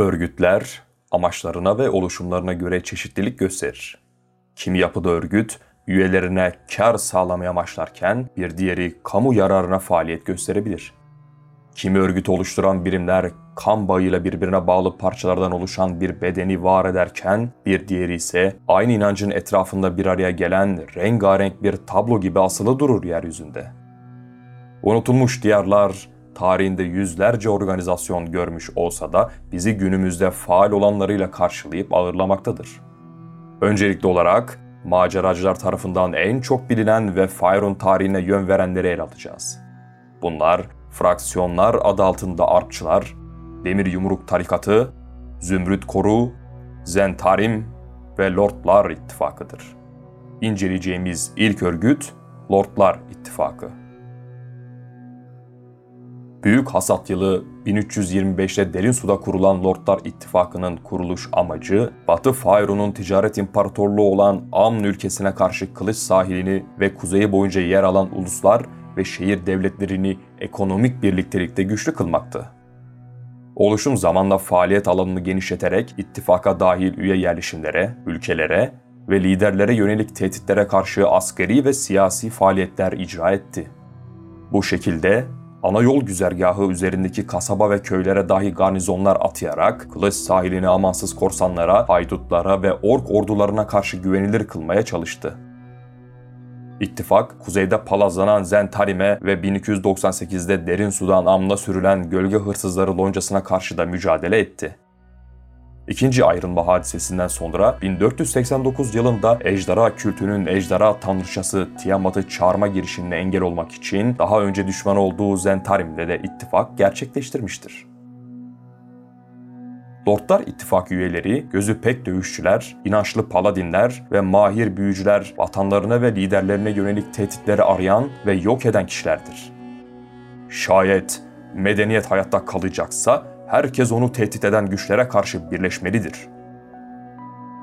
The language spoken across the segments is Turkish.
Örgütler amaçlarına ve oluşumlarına göre çeşitlilik gösterir. Kimi yapıda örgüt üyelerine kar sağlamayı amaçlarken bir diğeri kamu yararına faaliyet gösterebilir. Kimi örgüt oluşturan birimler kan bağıyla birbirine bağlı parçalardan oluşan bir bedeni var ederken bir diğeri ise aynı inancın etrafında bir araya gelen rengarenk bir tablo gibi asılı durur yeryüzünde. Unutulmuş diyarlar tarihinde yüzlerce organizasyon görmüş olsa da bizi günümüzde faal olanlarıyla karşılayıp ağırlamaktadır. Öncelikli olarak maceracılar tarafından en çok bilinen ve Fayron tarihine yön verenleri ele alacağız. Bunlar fraksiyonlar adı altında Arpçılar, Demir Yumruk Tarikatı, Zümrüt Koru, Zentarim ve Lordlar İttifakı'dır. İnceleyeceğimiz ilk örgüt Lordlar İttifakı. Büyük hasat yılı 1325'te derin suda kurulan Lordlar İttifakı'nın kuruluş amacı, Batı Fayro'nun ticaret imparatorluğu olan Amn ülkesine karşı kılıç sahilini ve kuzeyi boyunca yer alan uluslar ve şehir devletlerini ekonomik birliktelikte güçlü kılmaktı. Oluşum zamanla faaliyet alanını genişleterek ittifaka dahil üye yerleşimlere, ülkelere ve liderlere yönelik tehditlere karşı askeri ve siyasi faaliyetler icra etti. Bu şekilde ana yol güzergahı üzerindeki kasaba ve köylere dahi garnizonlar atayarak Kılıç sahilini amansız korsanlara, haydutlara ve ork ordularına karşı güvenilir kılmaya çalıştı. İttifak, kuzeyde palazlanan Zentarim'e ve 1298'de derin sudan amla sürülen gölge hırsızları loncasına karşı da mücadele etti. İkinci ayrılma hadisesinden sonra 1489 yılında ejderha kültünün ejderha tanrıçası Tiamat'ı çağırma girişimine engel olmak için daha önce düşman olduğu Zentarim'le de ittifak gerçekleştirmiştir. Lordlar İttifak üyeleri, gözü pek dövüşçüler, inançlı paladinler ve mahir büyücüler vatanlarına ve liderlerine yönelik tehditleri arayan ve yok eden kişilerdir. Şayet medeniyet hayatta kalacaksa herkes onu tehdit eden güçlere karşı birleşmelidir.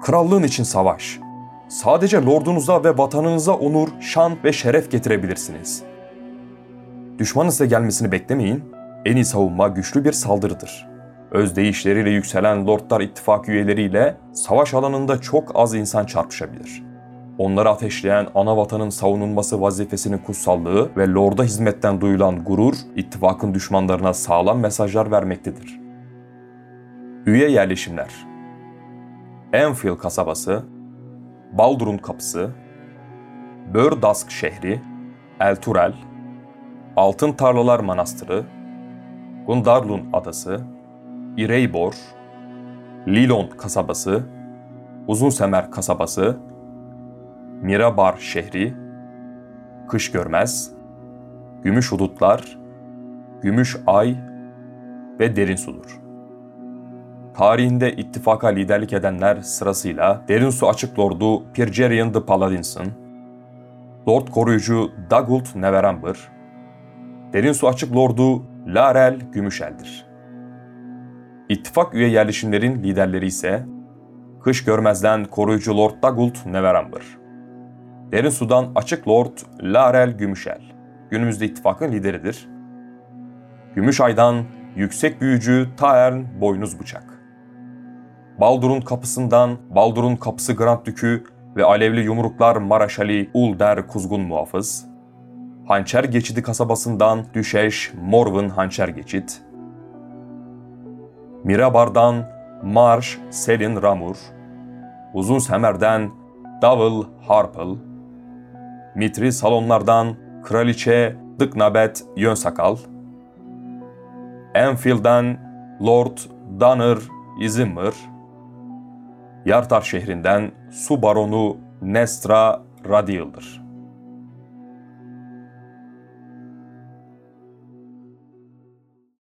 Krallığın için savaş. Sadece lordunuza ve vatanınıza onur, şan ve şeref getirebilirsiniz. Düşmanın size gelmesini beklemeyin. En iyi savunma güçlü bir saldırıdır. Özdeyişleriyle yükselen Lordlar İttifak üyeleriyle savaş alanında çok az insan çarpışabilir. Onları ateşleyen ana vatanın savunulması vazifesinin kutsallığı ve Lord'a hizmetten duyulan gurur, ittifakın düşmanlarına sağlam mesajlar vermektedir. Üye yerleşimler Enfield kasabası, Baldur'un kapısı, Bördask şehri, Elturel, Altın Tarlalar Manastırı, Gundarlun adası, İreybor, Lilon kasabası, Uzunsemer kasabası, Mirabar şehri, Kış Görmez, Gümüş Hudutlar, Gümüş Ay ve Derin Sudur. Tarihinde ittifaka liderlik edenler sırasıyla Derin Su Açık Lordu Pirgerian the Paladins'ın, Lord Koruyucu Dagult Neverember, Derin Su Açık Lordu Larel Gümüşel'dir. İttifak üye yerleşimlerin liderleri ise Kış Görmez'den koruyucu Lord Dagult Neverember. Derin Sudan Açık Lord Larel Gümüşel. Günümüzde ittifakın lideridir. Gümüşay'dan Yüksek Büyücü Taern Boynuz Bıçak. Baldur'un kapısından Baldur'un kapısı Grand Dükü ve Alevli Yumruklar Maraşali Ulder Kuzgun Muhafız. Hançer Geçidi kasabasından Düşeş Morvin Hançer Geçit. Mirabar'dan Marş Selin Ramur, Uzun Semer'den Davul Harpel, Mitri Salonlardan Kraliçe Dıknabet Yönsakal, Enfield'den Lord Danır İzimir, Yartar şehrinden Su Baronu Nestra Radial'dır.